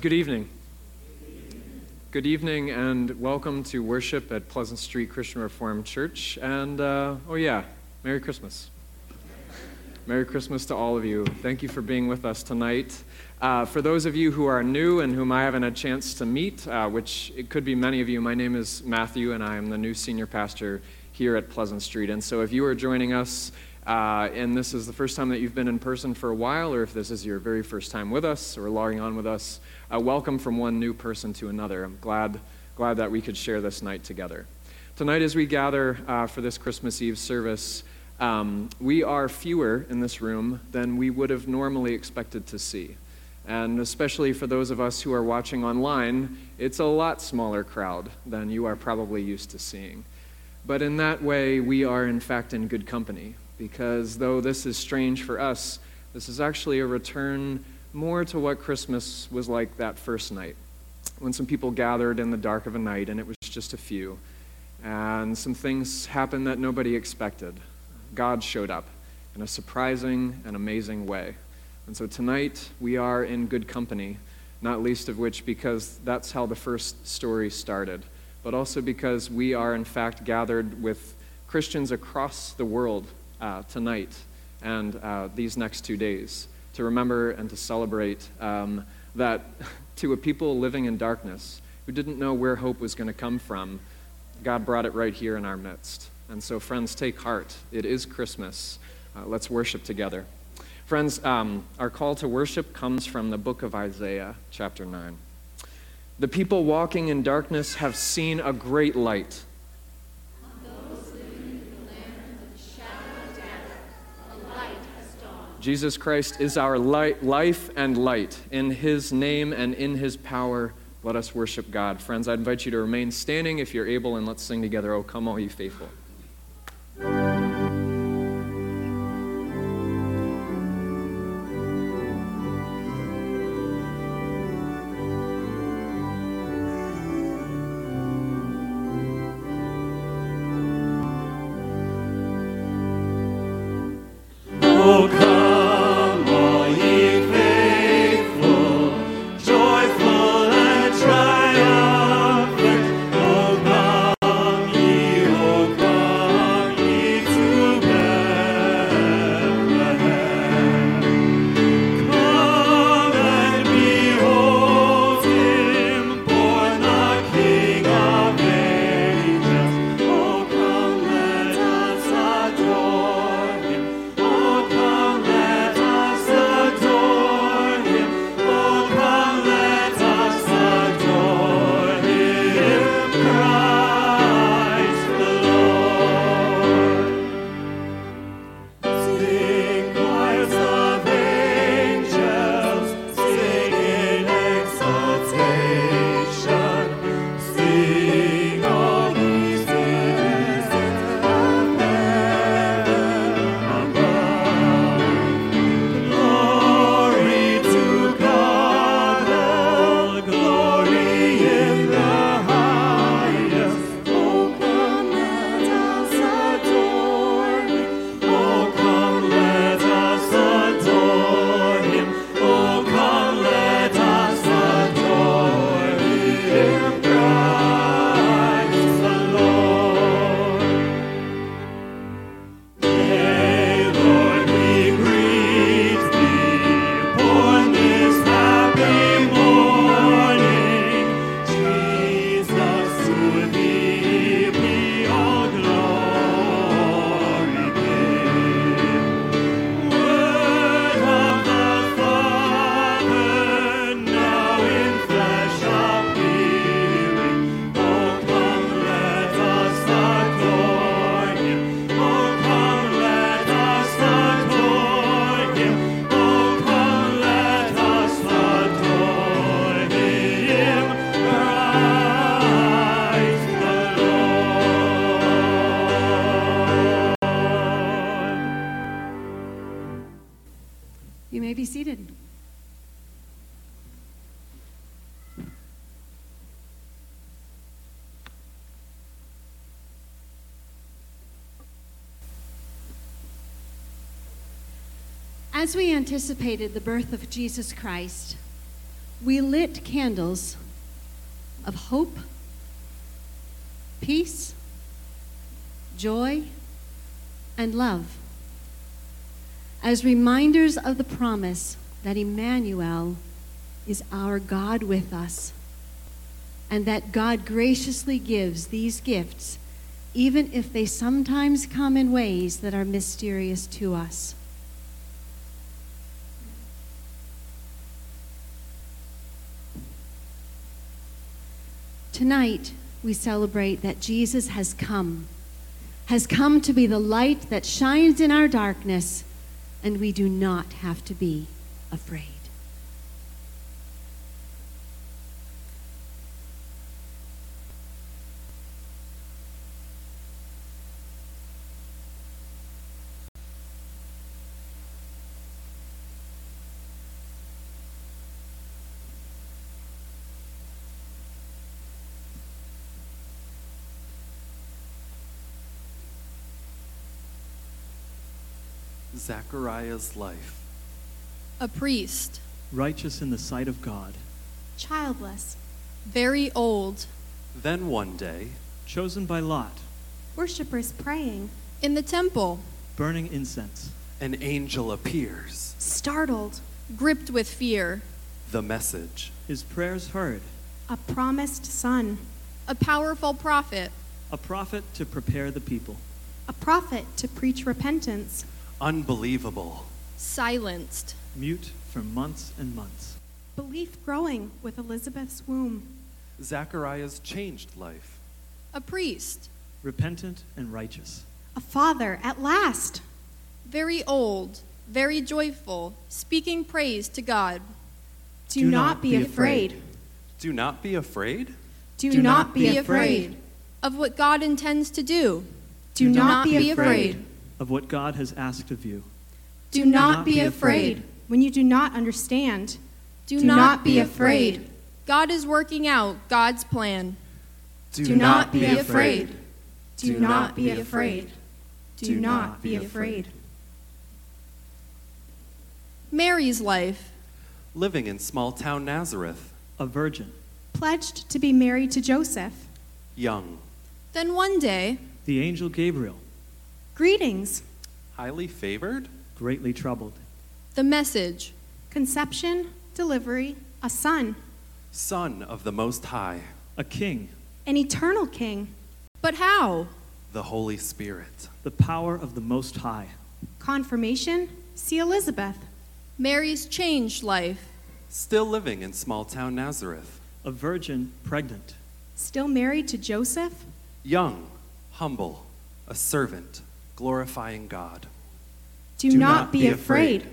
Friends, good evening. Good evening and welcome to worship at Pleasant Street Christian Reformed Church. And, uh, oh, yeah, Merry Christmas. Merry Christmas to all of you. Thank you for being with us tonight. Uh, for those of you who are new and whom I haven't had a chance to meet, uh, which it could be many of you, my name is Matthew and I am the new senior pastor here at Pleasant Street. And so if you are joining us uh, and this is the first time that you've been in person for a while, or if this is your very first time with us or logging on with us, uh, welcome from one new person to another. I'm glad, glad that we could share this night together. Tonight, as we gather uh, for this Christmas Eve service, um, we are fewer in this room than we would have normally expected to see. And especially for those of us who are watching online, it's a lot smaller crowd than you are probably used to seeing. But in that way, we are in fact in good company, because though this is strange for us, this is actually a return more to what Christmas was like that first night, when some people gathered in the dark of a night, and it was just a few, and some things happened that nobody expected. God showed up in a surprising and amazing way. And so tonight, we are in good company, not least of which because that's how the first story started, but also because we are, in fact, gathered with Christians across the world uh, tonight and uh, these next two days to remember and to celebrate um, that to a people living in darkness who didn't know where hope was going to come from, God brought it right here in our midst. And so, friends, take heart. It is Christmas. Uh, let's worship together. Friends, um, our call to worship comes from the book of Isaiah, chapter 9. The people walking in darkness have seen a great light. Jesus Christ is our light, life and light. In his name and in his power, let us worship God. Friends, I invite you to remain standing if you're able, and let's sing together, Oh, come, all you faithful. Anticipated the birth of Jesus Christ, we lit candles of hope, peace, joy, and love as reminders of the promise that Emmanuel is our God with us, and that God graciously gives these gifts, even if they sometimes come in ways that are mysterious to us. Tonight, we celebrate that Jesus has come, has come to be the light that shines in our darkness and we do not have to be afraid. Zachariah's life. a priest, righteous in the sight of God, childless, very old, Then one day, chosen by Lot, worshippers praying, in the temple, burning incense, an angel appears. startled, gripped with fear, The message. his prayers heard, a promised son, a powerful prophet, a prophet to prepare the people. a prophet to preach repentance, Unbelievable. silenced, Mute for months and months. belief growing with Elizabeth's womb, Zachariah's changed life. a priest, Repentant and righteous. a father at last, very old, very joyful, speaking praise to God. do, not, be afraid. Do not be afraid. Do, not be, Be afraid. afraid of what God intends to do. Do, not, be afraid. Of what God has asked of you. Do not be afraid when you do not understand. Do, Do not, not be be afraid. afraid. God is working out God's plan. Do not be afraid. Do not be afraid. Do not be afraid. Mary's life, Living in small town Nazareth. A virgin, Pledged to be married to Joseph. Young. then one day, the angel Gabriel, Greetings. Highly favored. greatly troubled. the message, Conception, delivery, a son, Son of the Most High. A king, an eternal king, but how? The Holy Spirit. the power of the Most High. confirmation, see Elizabeth. Mary's changed life, Still living in small town Nazareth. A virgin pregnant. Still married to Joseph? Young. Humble. A servant. Glorifying God. Do, not, be afraid.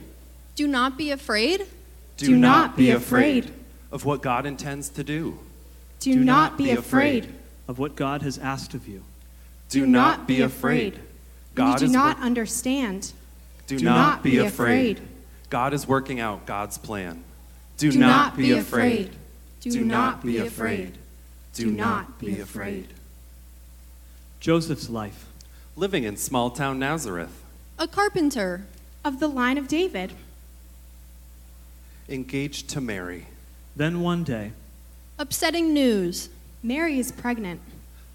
do not be afraid. Do not be afraid. of what God intends to do. Do, not be afraid. Of what God has asked of you. Do not be afraid. God you is do not work- understand. do do not not be be afraid. afraid. God is working out God's plan. Do, Do not be afraid. Do not be afraid. Do not be afraid. Joseph's life, Living in small town Nazareth. A carpenter, Of the line of David. Engaged to Mary. then one day, upsetting news, Mary is pregnant.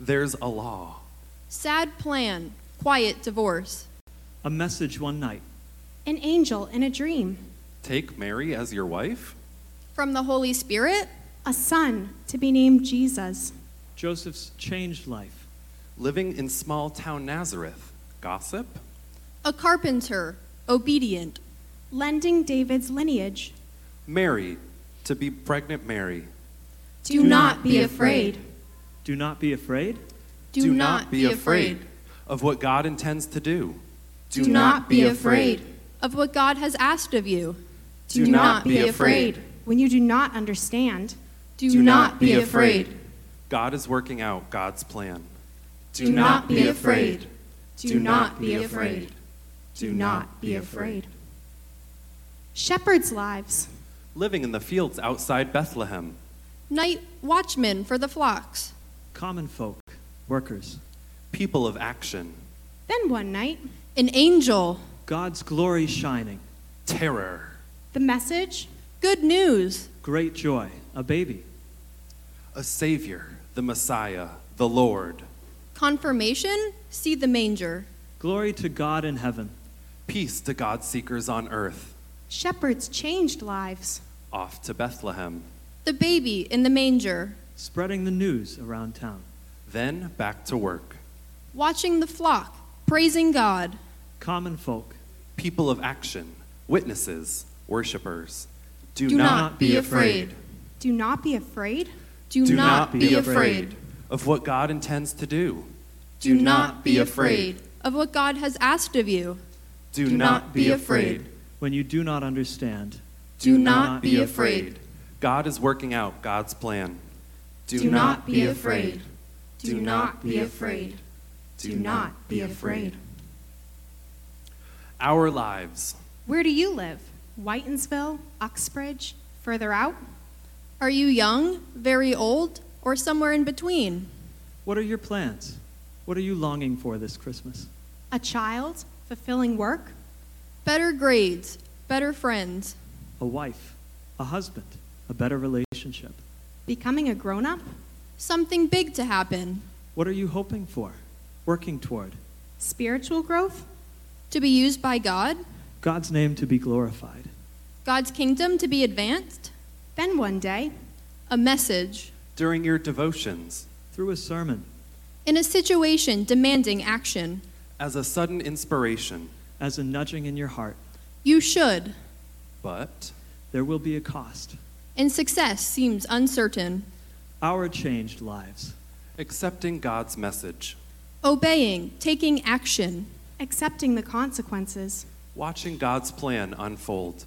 There's a law. sad plan, quiet divorce, a message one night, An angel in a dream. Take Mary as your wife? from the Holy Spirit, A son to be named Jesus. Joseph's changed life, Living in small town Nazareth. Gossip? a carpenter, obedient, Lending David's lineage. Mary, to be pregnant Mary. Do not be afraid. do not be afraid. do, not be afraid. of what God intends to do. Do not be afraid of what God has asked of you. Do not be afraid. When you do not understand. Do, not be afraid. God is working out God's plan. Do not be afraid. Do not be afraid. Do not be afraid. Shepherds' lives. living in the fields outside Bethlehem. Night watchmen for the flocks. Common folk, workers. People of action, Then one night, An angel. God's glory shining. terror, the message Good news. Great joy, a baby. a Savior, the Messiah, the Lord. Confirmation. See the manger. Glory to God in heaven. Peace to God seekers on earth. shepherds changed lives. Off to Bethlehem. The baby in the manger. Spreading the news around town. Then back to work. Watching the flock. Praising God. Common folk. People of action, witnesses, worshipers. Do, Do not be afraid. Do not be afraid. Do, Do not, be afraid. of what God intends to do. Do not be afraid of what God has asked of you. Do, Do not be afraid. When you do not understand. Do not be afraid. God is working out God's plan. Do not be afraid. Do not be afraid. Do not be afraid. Our lives. Where do you live? Whitinsville, Uxbridge, further out? Are you young, very old, or somewhere in between? What are your plans? What are you longing for this Christmas? A child, fulfilling work? Better grades, better friends, A wife, a husband, a better relationship. Becoming a grown up? something big to happen, What are you hoping for? Working toward? Spiritual growth? to be used by God, God's name to be glorified. God's kingdom to be advanced, Then one day, a message, During your devotions, Through a sermon, in a situation demanding action. as a sudden inspiration. as a nudging in your heart, You should, But there will be a cost. and success seems uncertain. Our changed lives. accepting God's message, Obeying, taking action, accepting the consequences. watching God's plan unfold.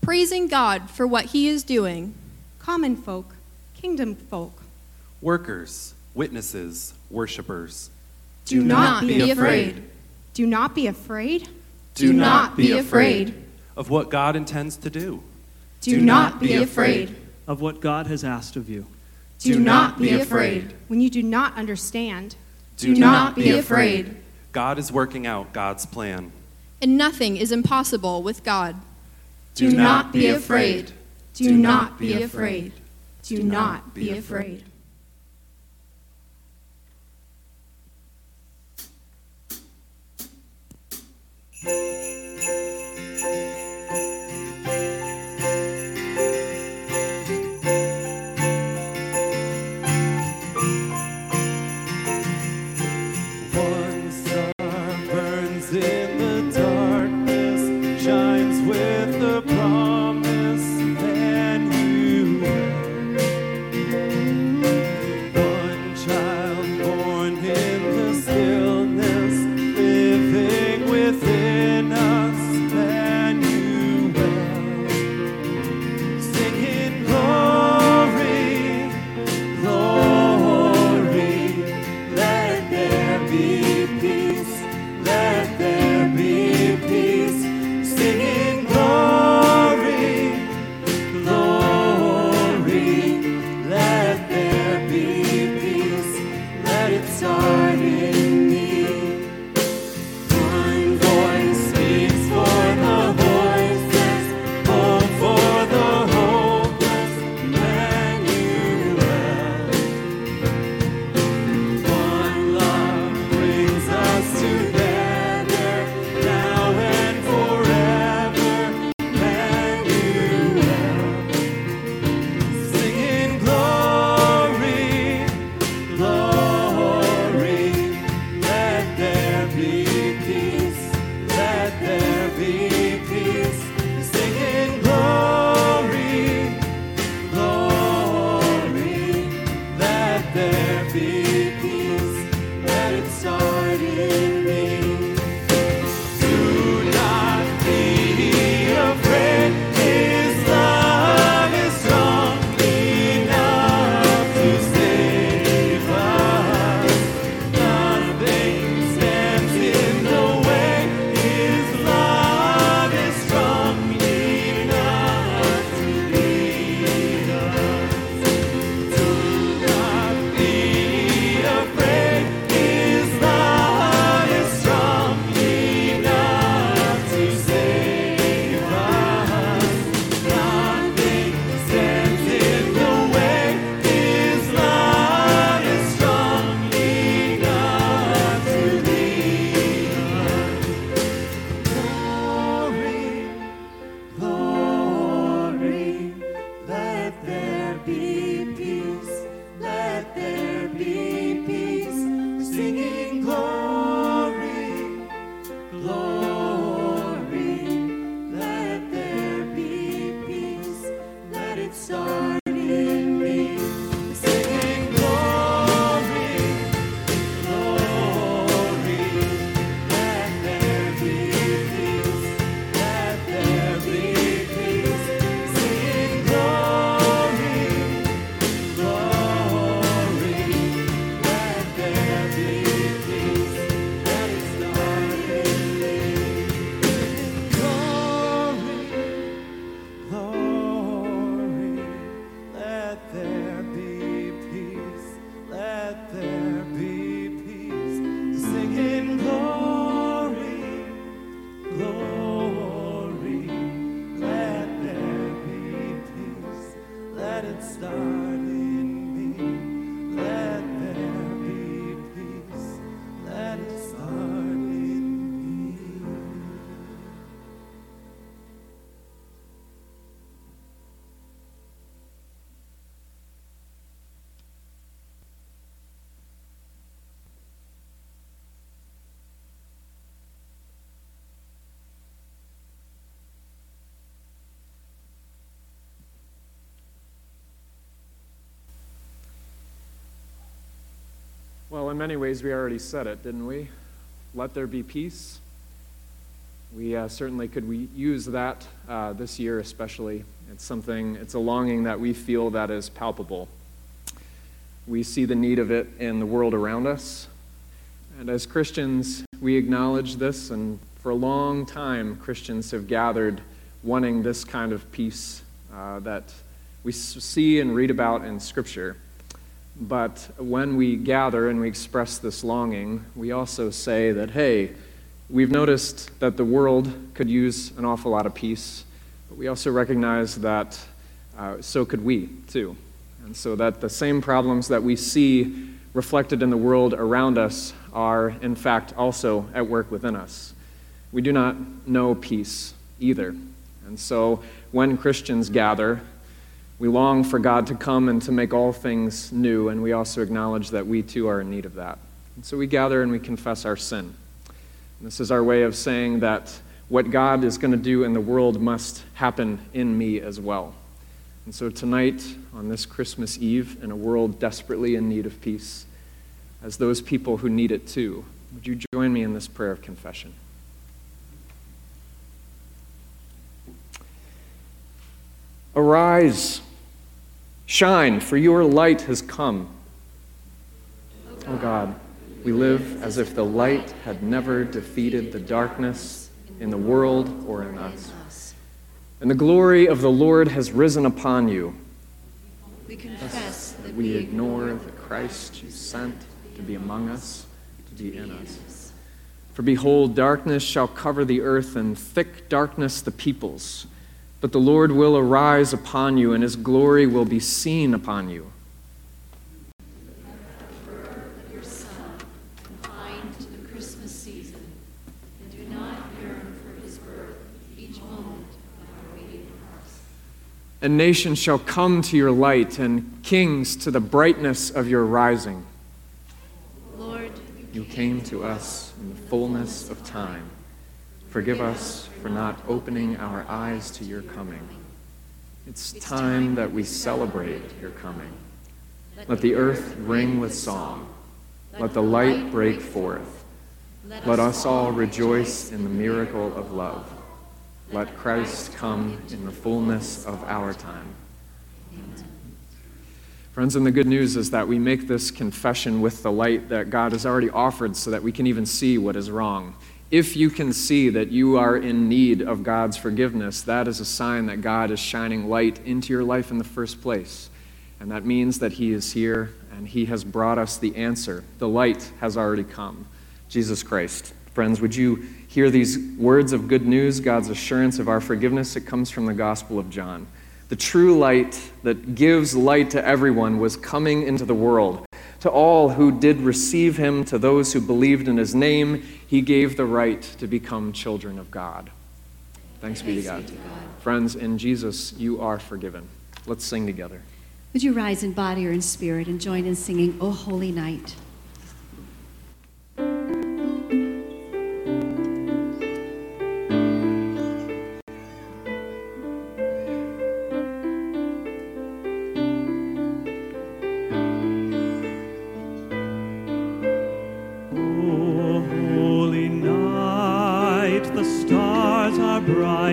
praising God for what He is doing. Common folk, kingdom folk. Workers, witnesses, worshipers. Do not be afraid. Do not be afraid. Do not be afraid. of what God intends to do. Do not be afraid. Of what God has asked of you. Do not be afraid. When you do not understand, Do not be afraid. God is working out God's plan. And nothing is impossible with God. Do not be afraid. Do not be afraid. do not be afraid. One in many ways, we already said it, didn't we? Let there be peace. We uh, certainly could we use that uh, this year, especially. It's something, it's a longing that we feel that is palpable. We see the need of it in the world around us. And as Christians, we acknowledge this, and for a long time, Christians have gathered wanting this kind of peace uh, that we see and read about in Scripture. But when we gather and we express this longing, we also say that, hey, we've noticed that the world could use an awful lot of peace, but we also recognize that uh, so could we, too. And so that the same problems that we see reflected in the world around us are, in fact, also at work within us. We do not know peace either. And so when Christians gather, we long for God to come and to make all things new, and we also acknowledge that we too are in need of that. And so we gather and we confess our sin. And this is our way of saying that what God is going to do in the world must happen in me as well. And so tonight, on this Christmas Eve, in a world desperately in need of peace, as those people who need it too, would you join me in this prayer of confession? Arise, shine, for your light has come. O oh God, we live as if the light had never defeated the darkness in the world or in us. And the glory of the Lord has risen upon you. We confess that we ignore the Christ you sent to be among us, to be in us. For behold, darkness shall cover the earth, and thick darkness the peoples. But the Lord will arise upon you, and his glory will be seen upon you. And nations shall come to your light, and kings to the brightness of your rising. Lord, you came to us in the fullness of time. Forgive us for not opening our eyes to your coming. It's time that we celebrate your coming. Let the earth ring with song. Let the light break forth. Let us all rejoice in the miracle of love. Let Christ come in the fullness of our time. Friends, and the good news is that we make this confession with the light that God has already offered so that we can even see what is wrong. If you can see that you are in need of God's forgiveness, that is a sign that God is shining light into your life in the first place. And that means that He is here and He has brought us the answer. The light has already come Jesus Christ. Friends, would you hear these words of good news, God's assurance of our forgiveness? It comes from the Gospel of John. The true light that gives light to everyone was coming into the world. To all who did receive him, to those who believed in his name, he gave the right to become children of God. Thanks be to God. Friends, in Jesus, you are forgiven. Let's sing together. Would you rise in body or in spirit and join in singing, O Holy Night?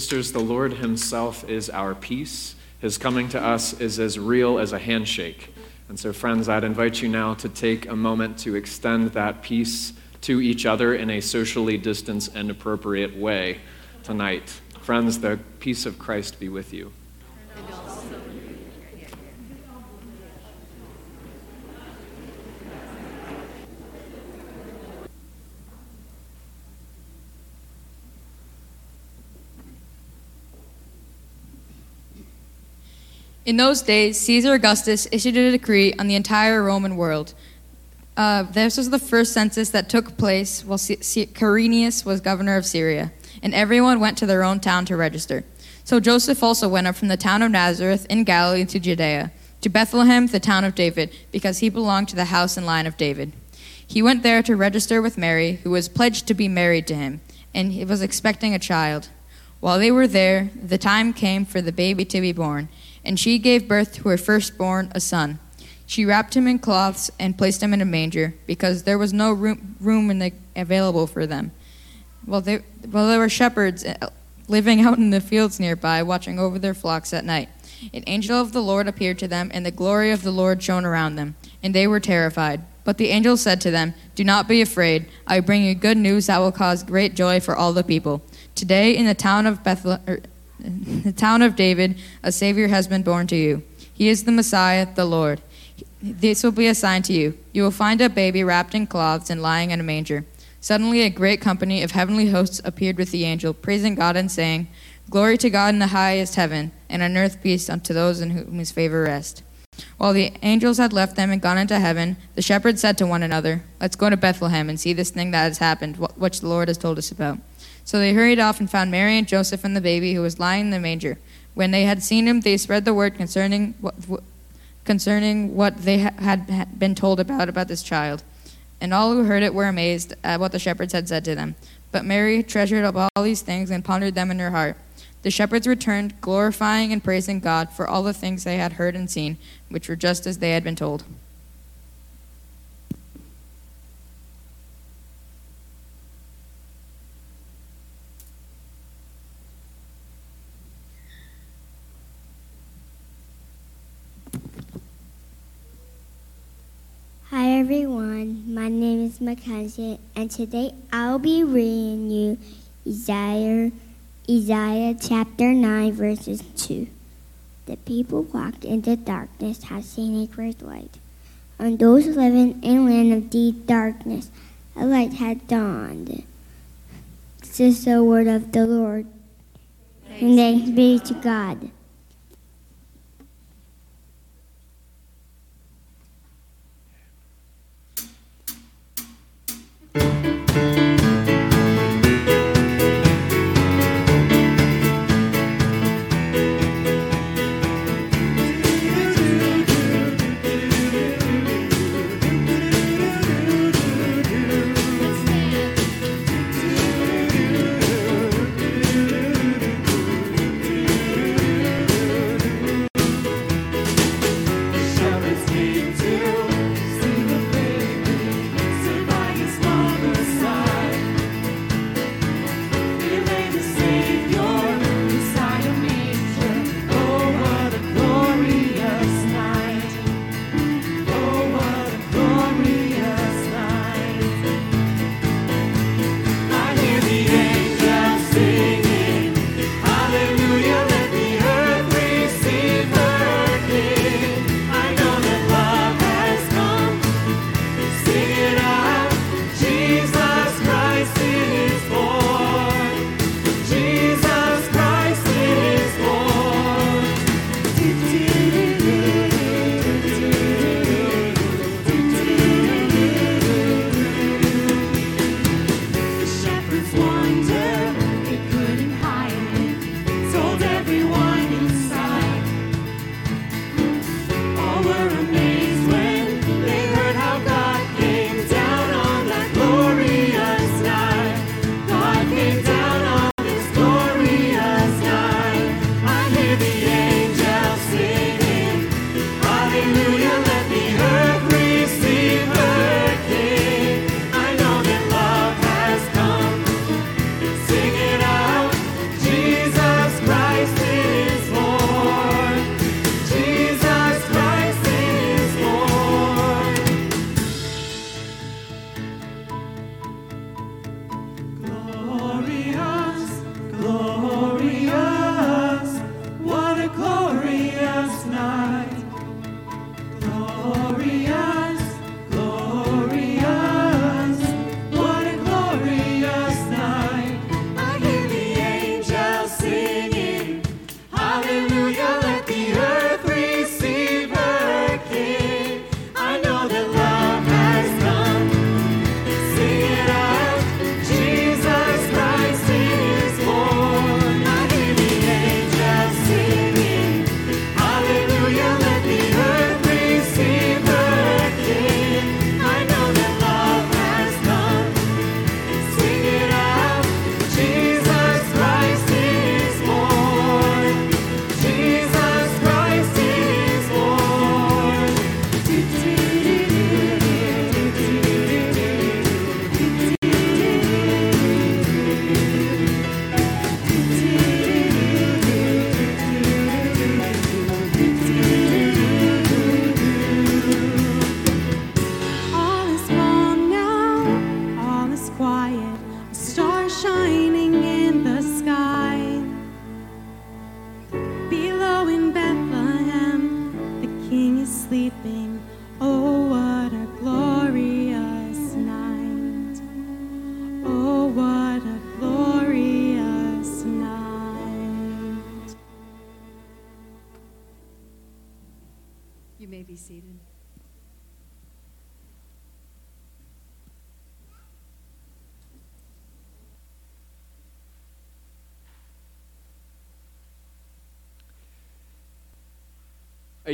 Sisters, the Lord Himself is our peace. His coming to us is as real as a handshake. And so, friends, I'd invite you now to take a moment to extend that peace to each other in a socially distanced and appropriate way tonight. Friends, the peace of Christ be with you. In those days, Caesar Augustus issued a decree on the entire Roman world. Uh, this was the first census that took place while Quirinius was governor of Syria, and everyone went to their own town to register. So Joseph also went up from the town of Nazareth in Galilee to Judea, to Bethlehem, the town of David, because he belonged to the house and line of David. He went there to register with Mary, who was pledged to be married to him, and he was expecting a child. While they were there, the time came for the baby to be born, and she gave birth to her firstborn, a son. She wrapped him in cloths and placed him in a manger, because there was no room, room the, available for them. While, they, while there were shepherds uh, living out in the fields nearby, watching over their flocks at night. An angel of the Lord appeared to them, and the glory of the Lord shone around them, and they were terrified. But the angel said to them, Do not be afraid. I bring you good news that will cause great joy for all the people. Today, in the town of Bethlehem, er, the town of David, a Savior has been born to you. He is the Messiah, the Lord. This will be a sign to you. You will find a baby wrapped in cloths and lying in a manger. Suddenly, a great company of heavenly hosts appeared with the angel, praising God and saying, Glory to God in the highest heaven, and on earth peace unto those in whom his favor rests. While the angels had left them and gone into heaven, the shepherds said to one another, Let's go to Bethlehem and see this thing that has happened, which the Lord has told us about. So they hurried off and found Mary and Joseph and the baby who was lying in the manger. When they had seen him, they spread the word concerning what, concerning what they had been told about about this child. And all who heard it were amazed at what the shepherds had said to them. But Mary treasured up all these things and pondered them in her heart. The shepherds returned, glorifying and praising God for all the things they had heard and seen, which were just as they had been told. Everyone, my name is Mackenzie, and today I'll be reading you Isaiah, Isaiah chapter 9, verses 2. The people walked in the darkness have seen a great light. On those living in land of deep darkness, a light had dawned. This is the word of the Lord. Thanks. And thanks be to God.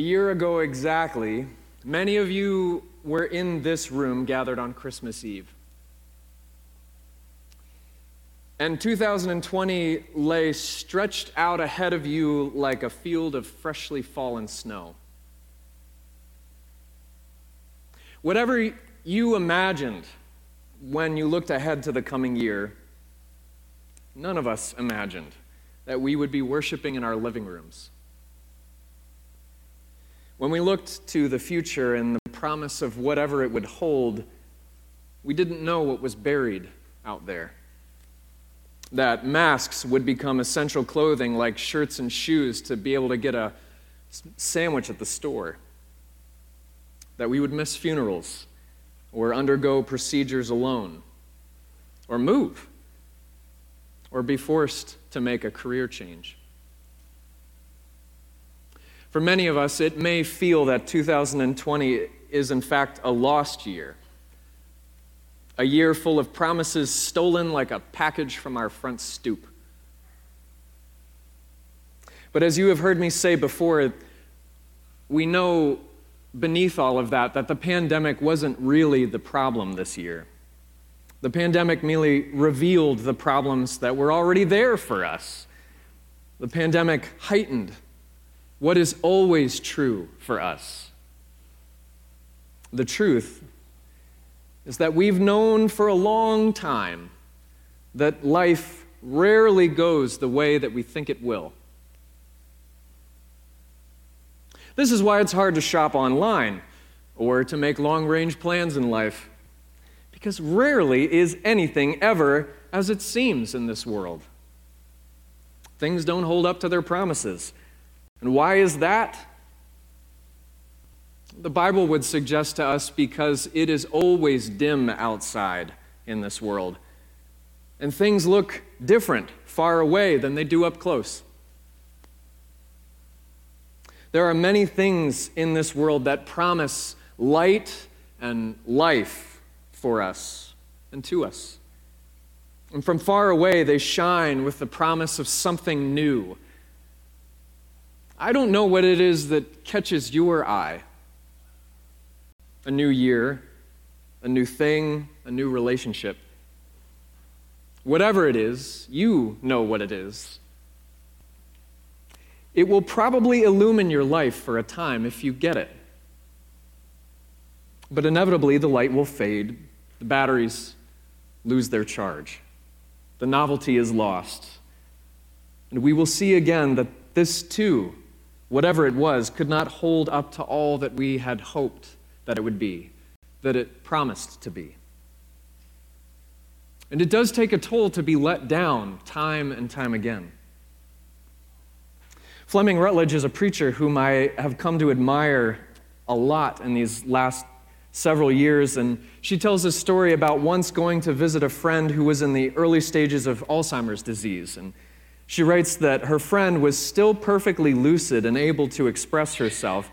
Year ago exactly, many of you were in this room gathered on Christmas Eve. And 2020 lay stretched out ahead of you like a field of freshly fallen snow. Whatever you imagined when you looked ahead to the coming year, none of us imagined that we would be worshiping in our living rooms. When we looked to the future and the promise of whatever it would hold, we didn't know what was buried out there that masks would become essential clothing like shirts and shoes to be able to get a sandwich at the store, that we would miss funerals or undergo procedures alone, or move, or be forced to make a career change. For many of us, it may feel that 2020 is in fact a lost year a year full of promises stolen like a package from our front stoop. But as you have heard me say before, we know beneath all of that that the pandemic wasn't really the problem this year. The pandemic merely revealed the problems that were already there for us. The pandemic heightened what is always true for us. The truth is that we've known for a long time that life rarely goes the way that we think it will. This is why it's hard to shop online or to make long range plans in life, because rarely is anything ever as it seems in this world. Things don't hold up to their promises. And why is that? The Bible would suggest to us because it is always dim outside in this world. And things look different far away than they do up close. There are many things in this world that promise light and life for us and to us. And from far away, they shine with the promise of something new. I don't know what it is that catches your eye a new year, a new thing, a new relationship. Whatever it is, you know what it is. It will probably illumine your life for a time if you get it. But inevitably, the light will fade, the batteries lose their charge, the novelty is lost. And we will see again that this too, whatever it was, could not hold up to all that we had hoped that it would be, that it promised to be. And it does take a toll to be let down time and time again. Fleming Rutledge is a preacher whom I have come to admire a lot in these last several years, and she tells a story about once going to visit a friend who was in the early stages of Alzheimer's disease. And she writes that her friend was still perfectly lucid and able to express herself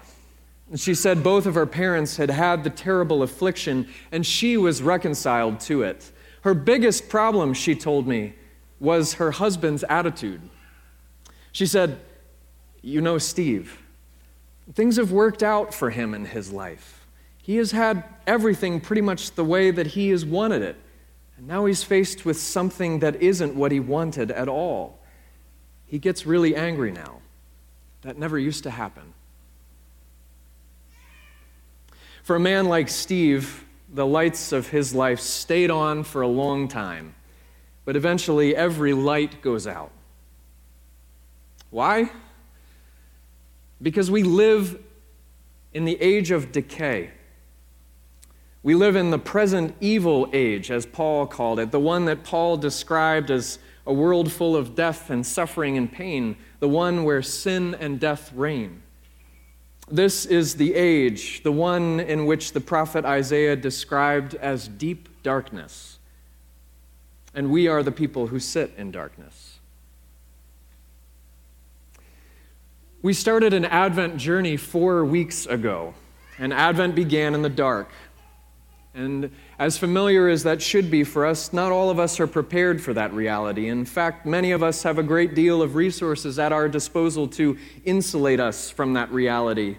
she said both of her parents had had the terrible affliction and she was reconciled to it. Her biggest problem, she told me, was her husband's attitude. She said, You know, Steve, things have worked out for him in his life. He has had everything pretty much the way that he has wanted it. And now he's faced with something that isn't what he wanted at all. He gets really angry now. That never used to happen. For a man like Steve, the lights of his life stayed on for a long time, but eventually every light goes out. Why? Because we live in the age of decay. We live in the present evil age, as Paul called it, the one that Paul described as a world full of death and suffering and pain, the one where sin and death reign. This is the age, the one in which the prophet Isaiah described as deep darkness. And we are the people who sit in darkness. We started an Advent journey four weeks ago. and Advent began in the dark. And as familiar as that should be for us, not all of us are prepared for that reality. In fact, many of us have a great deal of resources at our disposal to insulate us from that reality.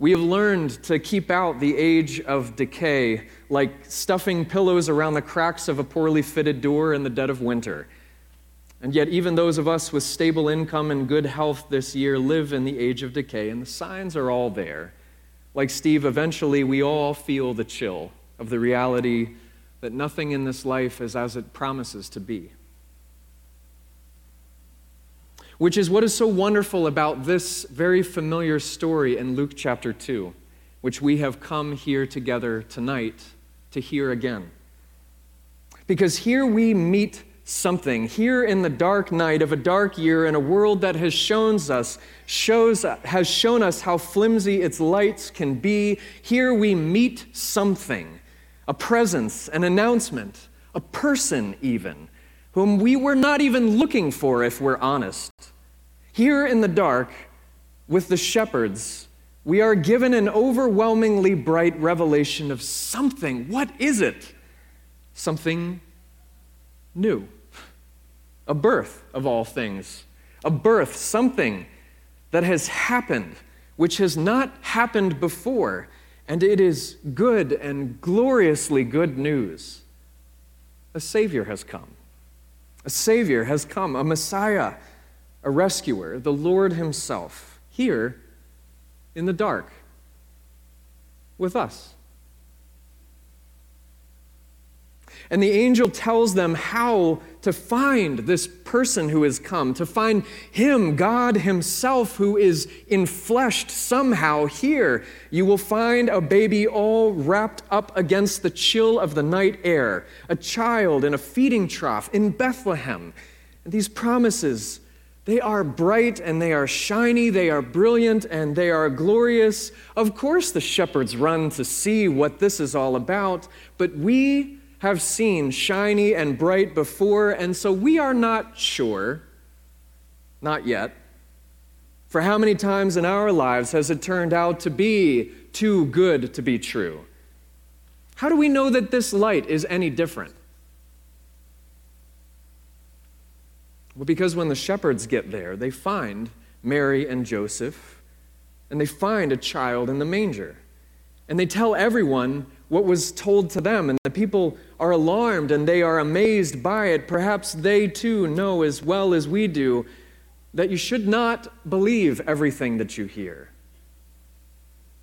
We have learned to keep out the age of decay, like stuffing pillows around the cracks of a poorly fitted door in the dead of winter. And yet, even those of us with stable income and good health this year live in the age of decay, and the signs are all there. Like Steve, eventually we all feel the chill of the reality that nothing in this life is as it promises to be. Which is what is so wonderful about this very familiar story in Luke chapter 2, which we have come here together tonight to hear again. Because here we meet something. Here in the dark night of a dark year in a world that has shown us shows has shown us how flimsy its lights can be, here we meet something a presence, an announcement, a person, even, whom we were not even looking for, if we're honest. Here in the dark, with the shepherds, we are given an overwhelmingly bright revelation of something. What is it? Something new. A birth of all things. A birth, something that has happened, which has not happened before. And it is good and gloriously good news. A Savior has come. A Savior has come, a Messiah, a rescuer, the Lord Himself, here in the dark with us. And the angel tells them how to find this person who has come, to find him, God Himself, who is enfleshed somehow here. You will find a baby all wrapped up against the chill of the night air, a child in a feeding trough in Bethlehem. And these promises, they are bright and they are shiny, they are brilliant and they are glorious. Of course, the shepherds run to see what this is all about, but we have seen shiny and bright before, and so we are not sure, not yet, for how many times in our lives has it turned out to be too good to be true? How do we know that this light is any different? Well, because when the shepherds get there, they find Mary and Joseph, and they find a child in the manger. And they tell everyone what was told to them, and the people are alarmed and they are amazed by it. Perhaps they too know as well as we do that you should not believe everything that you hear.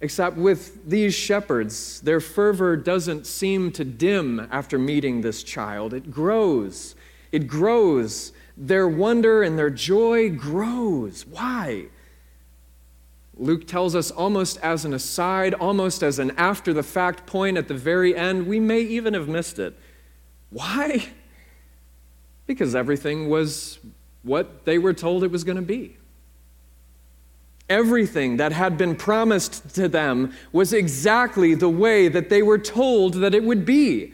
Except with these shepherds, their fervor doesn't seem to dim after meeting this child. It grows. It grows. Their wonder and their joy grows. Why? Luke tells us almost as an aside, almost as an after the fact point at the very end. We may even have missed it. Why? Because everything was what they were told it was going to be. Everything that had been promised to them was exactly the way that they were told that it would be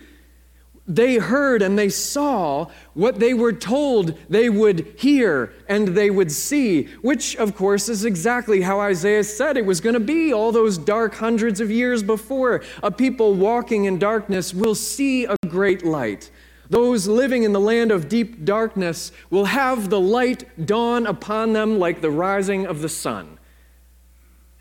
they heard and they saw what they were told they would hear and they would see, which, of course, is exactly how Isaiah said it was going to be all those dark hundreds of years before. A people walking in darkness will see a great light. Those living in the land of deep darkness will have the light dawn upon them like the rising of the sun.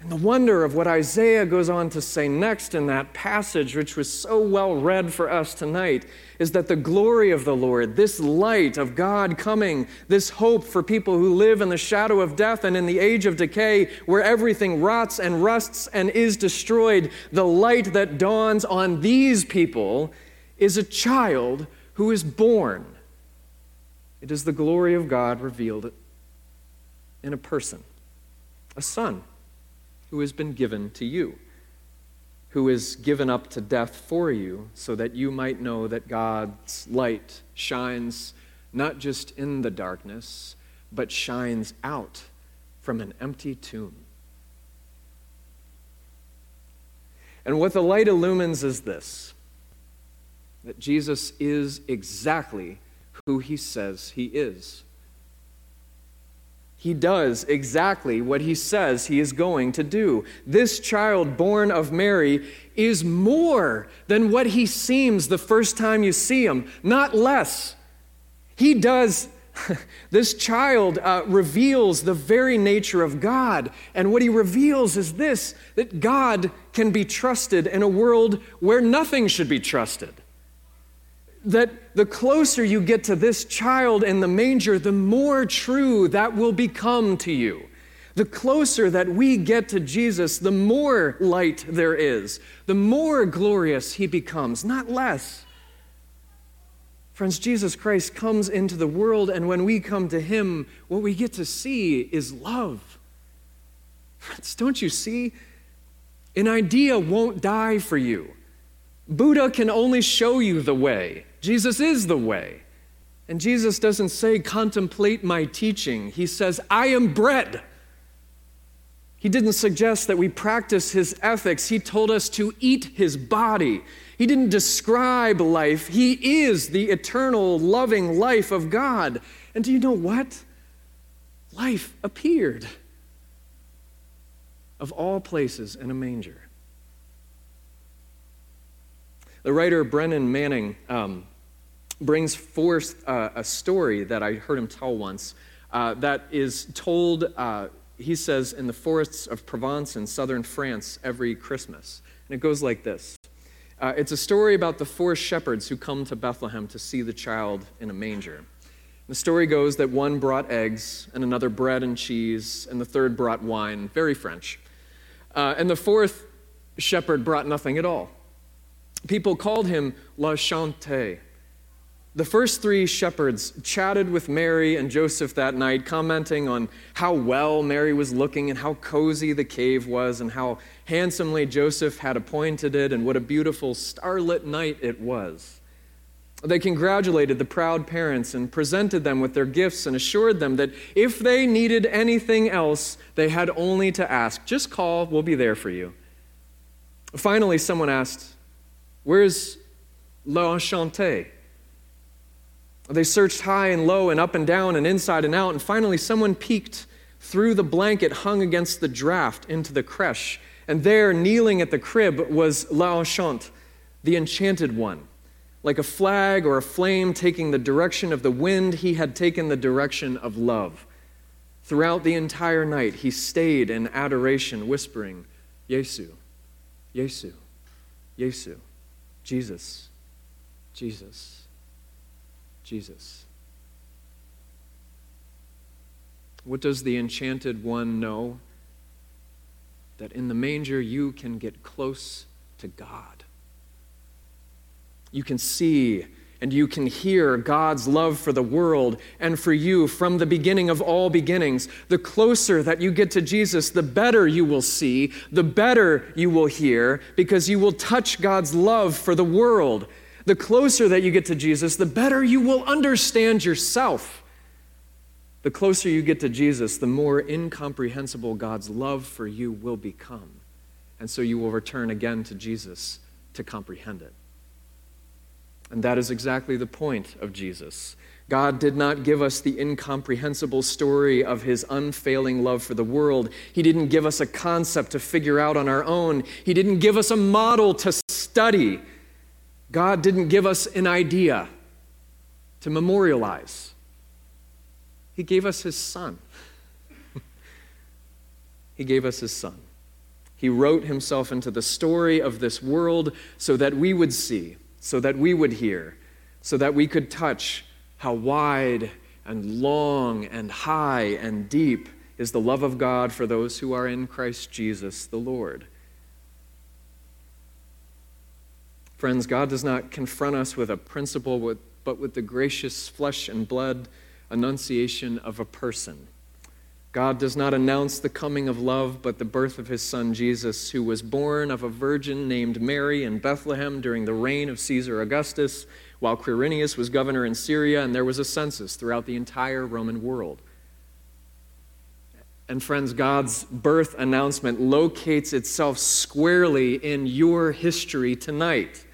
And the wonder of what Isaiah goes on to say next in that passage, which was so well read for us tonight, is that the glory of the Lord, this light of God coming, this hope for people who live in the shadow of death and in the age of decay, where everything rots and rusts and is destroyed, the light that dawns on these people is a child who is born. It is the glory of God revealed in a person, a son who has been given to you, who is given up to death for you, so that you might know that God's light shines not just in the darkness, but shines out from an empty tomb. And what the light illumines is this that Jesus is exactly who he says he is. He does exactly what he says he is going to do. This child born of Mary is more than what he seems the first time you see him, not less. He does, this child uh, reveals the very nature of God. And what he reveals is this that God can be trusted in a world where nothing should be trusted that the closer you get to this child in the manger, the more true that will become to you. The closer that we get to Jesus, the more light there is, the more glorious he becomes, not less. Friends, Jesus Christ comes into the world, and when we come to him, what we get to see is love. Friends, don't you see? An idea won't die for you. Buddha can only show you the way. Jesus is the way. And Jesus doesn't say, contemplate my teaching. He says, I am bread. He didn't suggest that we practice his ethics. He told us to eat his body. He didn't describe life. He is the eternal, loving life of God. And do you know what? Life appeared. Of all places, in a manger. The writer Brennan Manning um, brings forth uh, a story that I heard him tell once uh, that is told, uh, he says, in the forests of Provence in southern France every Christmas. And it goes like this uh, It's a story about the four shepherds who come to Bethlehem to see the child in a manger. The story goes that one brought eggs, and another bread and cheese, and the third brought wine, very French. Uh, and the fourth shepherd brought nothing at all. People called him L'Enchanté, the first three shepherds chatted with Mary and Joseph that night, commenting on how well Mary was looking and how cozy the cave was and how handsomely Joseph had appointed it and what a beautiful starlit night it was. They congratulated the proud parents and presented them with their gifts and assured them that if they needed anything else, they had only to ask. Just call, we'll be there for you. Finally, someone asked, Where's L'Enchanté? They searched high and low and up and down and inside and out, and finally someone peeked through the blanket hung against the draft into the creche. And there, kneeling at the crib, was L'Enchanté, the enchanted one. Like a flag or a flame taking the direction of the wind, he had taken the direction of love. Throughout the entire night, he stayed in adoration, whispering, Yesu, Yesu, Yesu, Jesus, Jesus. Jesus. What does the enchanted one know? That in the manger you can get close to God. You can see and you can hear God's love for the world and for you from the beginning of all beginnings. The closer that you get to Jesus, the better you will see, the better you will hear, because you will touch God's love for the world the closer that you get to Jesus, the better you will understand yourself. The closer you get to Jesus, the more incomprehensible God's love for you will become. And so you will return again to Jesus to comprehend it. And that is exactly the point of Jesus. God did not give us the incomprehensible story of his unfailing love for the world. He didn't give us a concept to figure out on our own. He didn't give us a model to study. God didn't give us an idea to memorialize, He gave us His Son. he gave us His Son. He wrote Himself into the story of this world so that we would see, so that we would hear, so that we could touch how wide and long and high and deep is the love of God for those who are in Christ Jesus the Lord. Friends, God does not confront us with a principle, but with the gracious flesh and blood annunciation of a person. God does not announce the coming of love, but the birth of his son Jesus, who was born of a virgin named Mary in Bethlehem during the reign of Caesar Augustus, while Quirinius was governor in Syria, and there was a census throughout the entire Roman world. And friends, God's birth announcement locates itself squarely in your history tonight.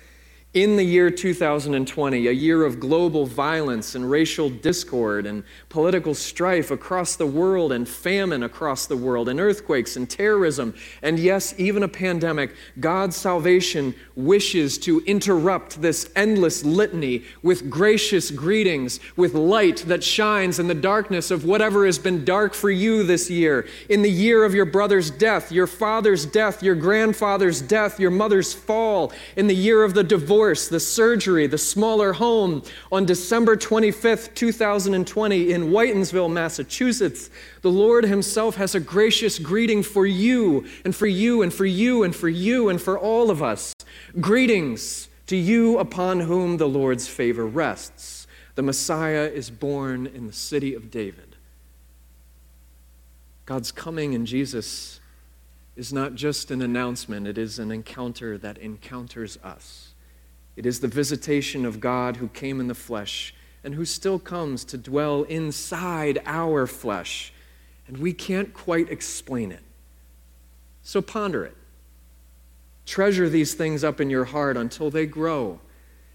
In the year 2020, a year of global violence and racial discord and political strife across the world and famine across the world and earthquakes and terrorism and yes, even a pandemic, God's salvation wishes to interrupt this endless litany with gracious greetings, with light that shines in the darkness of whatever has been dark for you this year. In the year of your brother's death, your father's death, your grandfather's death, your mother's fall, in the year of the divorce, the surgery, the smaller home, on December 25th, 2020, in Whitinsville, Massachusetts, the Lord Himself has a gracious greeting for you, and for you, and for you, and for you, and for all of us. Greetings to you upon whom the Lord's favor rests. The Messiah is born in the city of David. God's coming in Jesus is not just an announcement, it is an encounter that encounters us. It is the visitation of God who came in the flesh and who still comes to dwell inside our flesh. And we can't quite explain it. So ponder it. Treasure these things up in your heart until they grow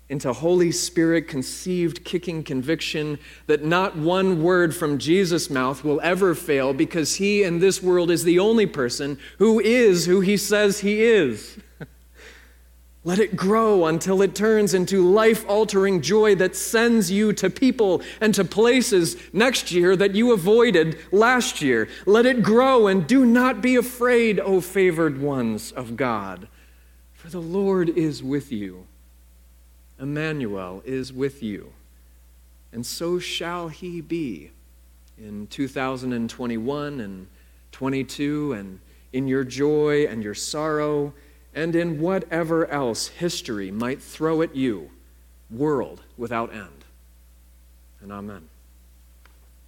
into Holy Spirit conceived kicking conviction that not one word from Jesus' mouth will ever fail because he in this world is the only person who is who he says he is. Let it grow until it turns into life altering joy that sends you to people and to places next year that you avoided last year. Let it grow and do not be afraid, O favored ones of God, for the Lord is with you. Emmanuel is with you, and so shall he be in 2021 and 22 and in your joy and your sorrow and in whatever else history might throw at you, world without end. And amen.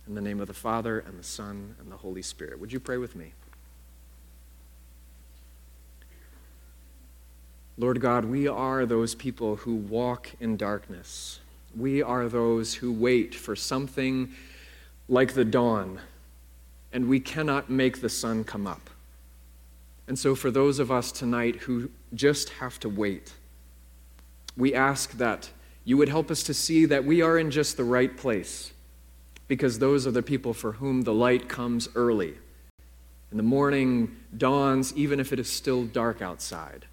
In the name of the Father, and the Son, and the Holy Spirit. Would you pray with me? Lord God, we are those people who walk in darkness. We are those who wait for something like the dawn, and we cannot make the sun come up. And so, for those of us tonight who just have to wait, we ask that you would help us to see that we are in just the right place, because those are the people for whom the light comes early. And the morning dawns, even if it is still dark outside.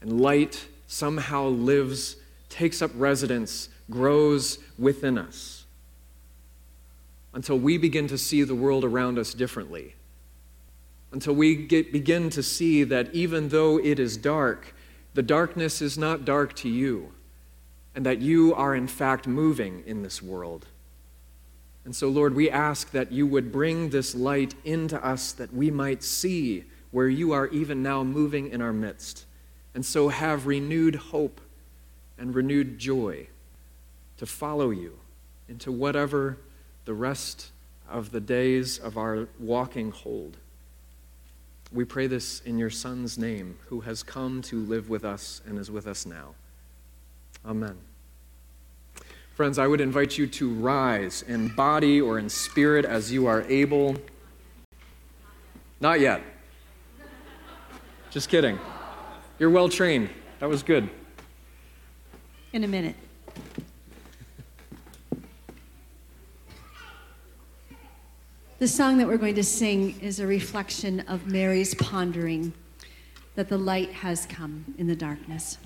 And light somehow lives, takes up residence, grows within us until we begin to see the world around us differently until we get, begin to see that even though it is dark, the darkness is not dark to you, and that you are in fact moving in this world. And so, Lord, we ask that you would bring this light into us that we might see where you are even now moving in our midst, and so have renewed hope and renewed joy to follow you into whatever the rest of the days of our walking hold. We pray this in your Son's name, who has come to live with us and is with us now. Amen. Friends, I would invite you to rise in body or in spirit as you are able. Not yet. Just kidding. You're well trained. That was good. In a minute. The song that we're going to sing is a reflection of Mary's pondering that the light has come in the darkness.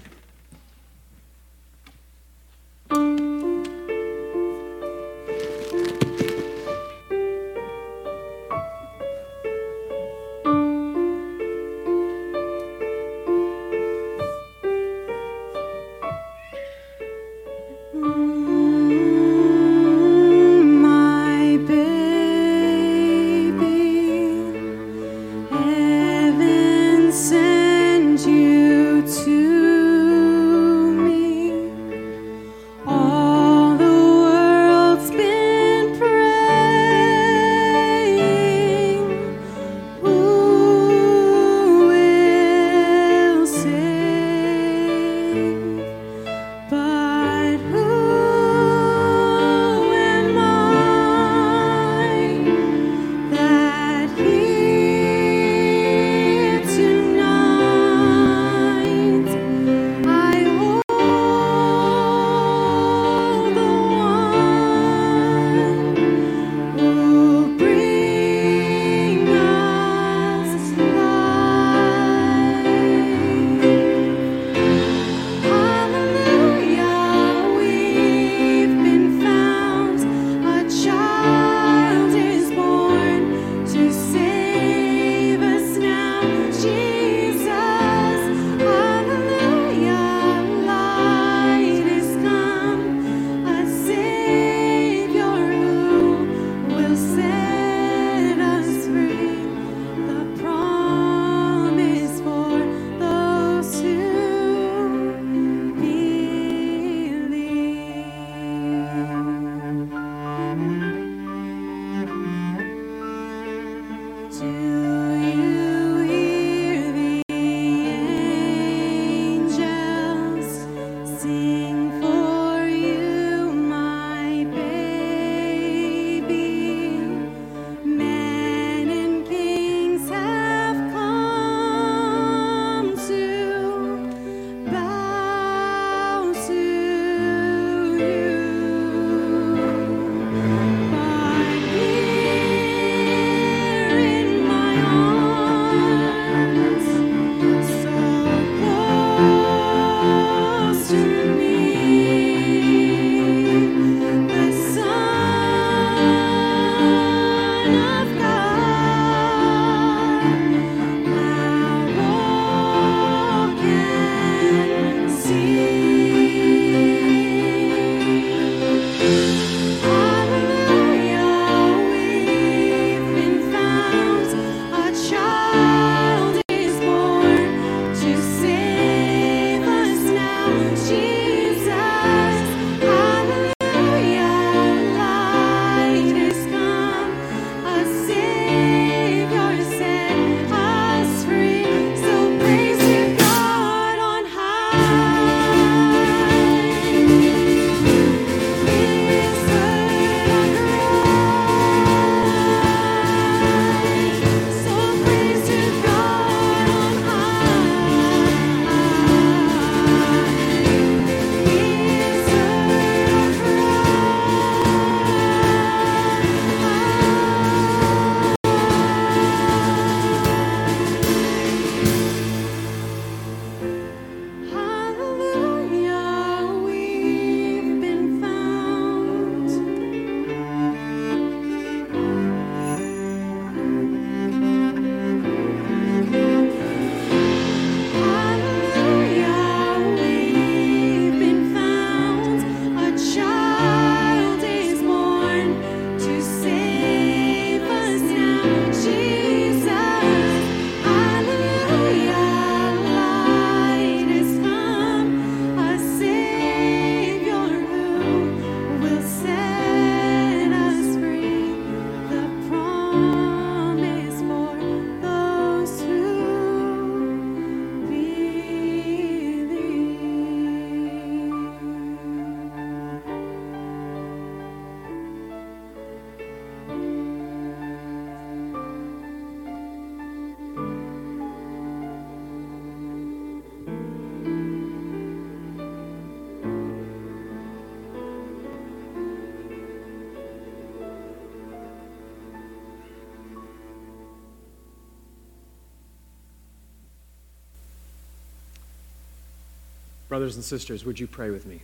Brothers and sisters, would you pray with me?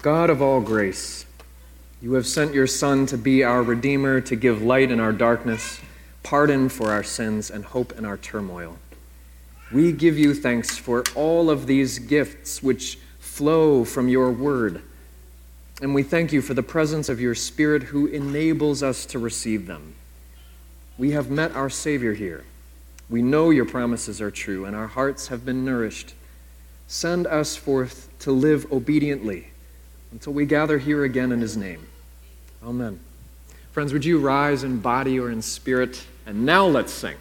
God of all grace, you have sent your Son to be our Redeemer, to give light in our darkness, pardon for our sins, and hope in our turmoil. We give you thanks for all of these gifts which flow from your word. And we thank you for the presence of your Spirit who enables us to receive them. We have met our Savior here. We know your promises are true, and our hearts have been nourished. Send us forth to live obediently until we gather here again in his name. Amen. Friends, would you rise in body or in spirit? And now let's sing.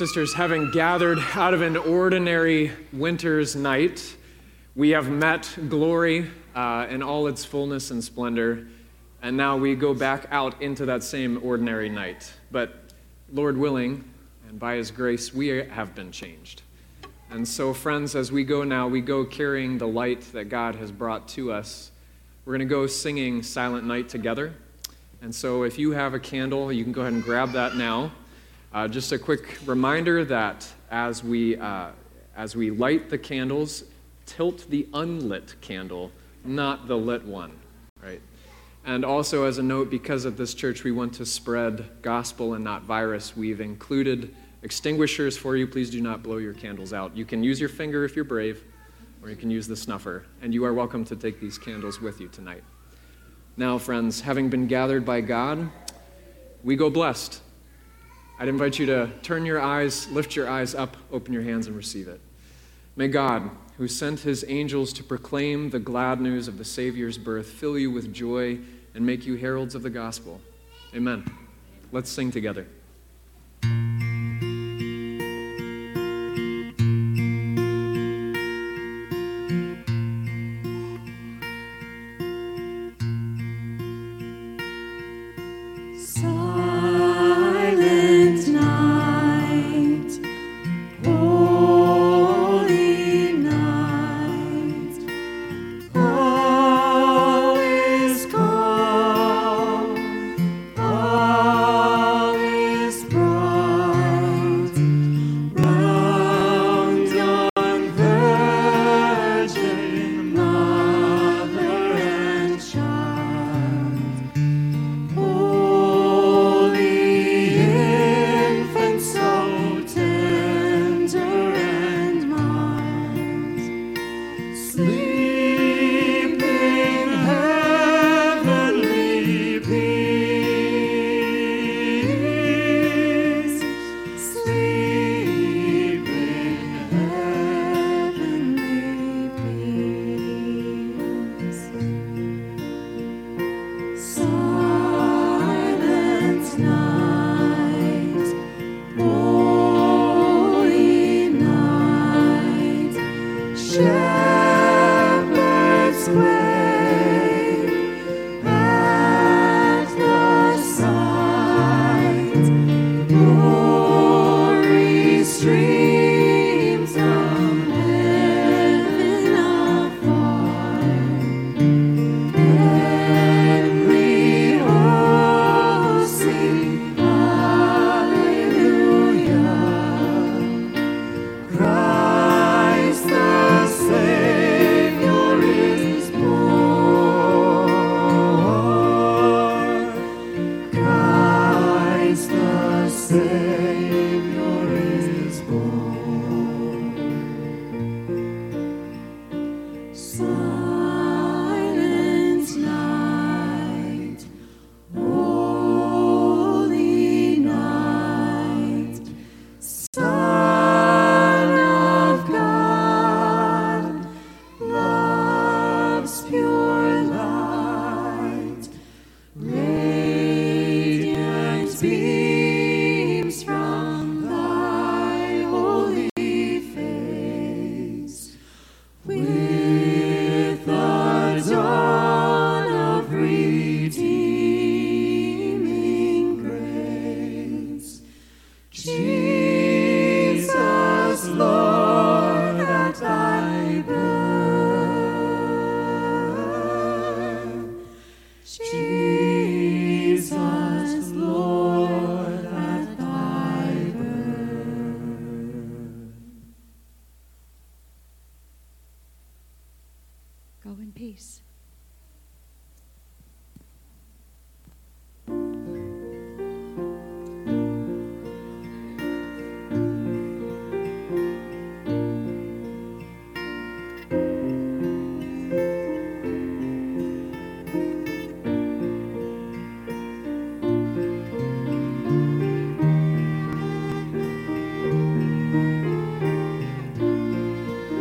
Sisters, having gathered out of an ordinary winter's night, we have met glory uh, in all its fullness and splendor, and now we go back out into that same ordinary night. But Lord willing, and by His grace, we have been changed. And so, friends, as we go now, we go carrying the light that God has brought to us. We're going to go singing Silent Night together. And so, if you have a candle, you can go ahead and grab that now. Uh, just a quick reminder that as we, uh, as we light the candles, tilt the unlit candle, not the lit one, right? And also, as a note, because at this church we want to spread gospel and not virus, we've included extinguishers for you. Please do not blow your candles out. You can use your finger if you're brave, or you can use the snuffer. And you are welcome to take these candles with you tonight. Now, friends, having been gathered by God, we go blessed. I'd invite you to turn your eyes, lift your eyes up, open your hands, and receive it. May God, who sent his angels to proclaim the glad news of the Savior's birth, fill you with joy and make you heralds of the gospel. Amen. Let's sing together.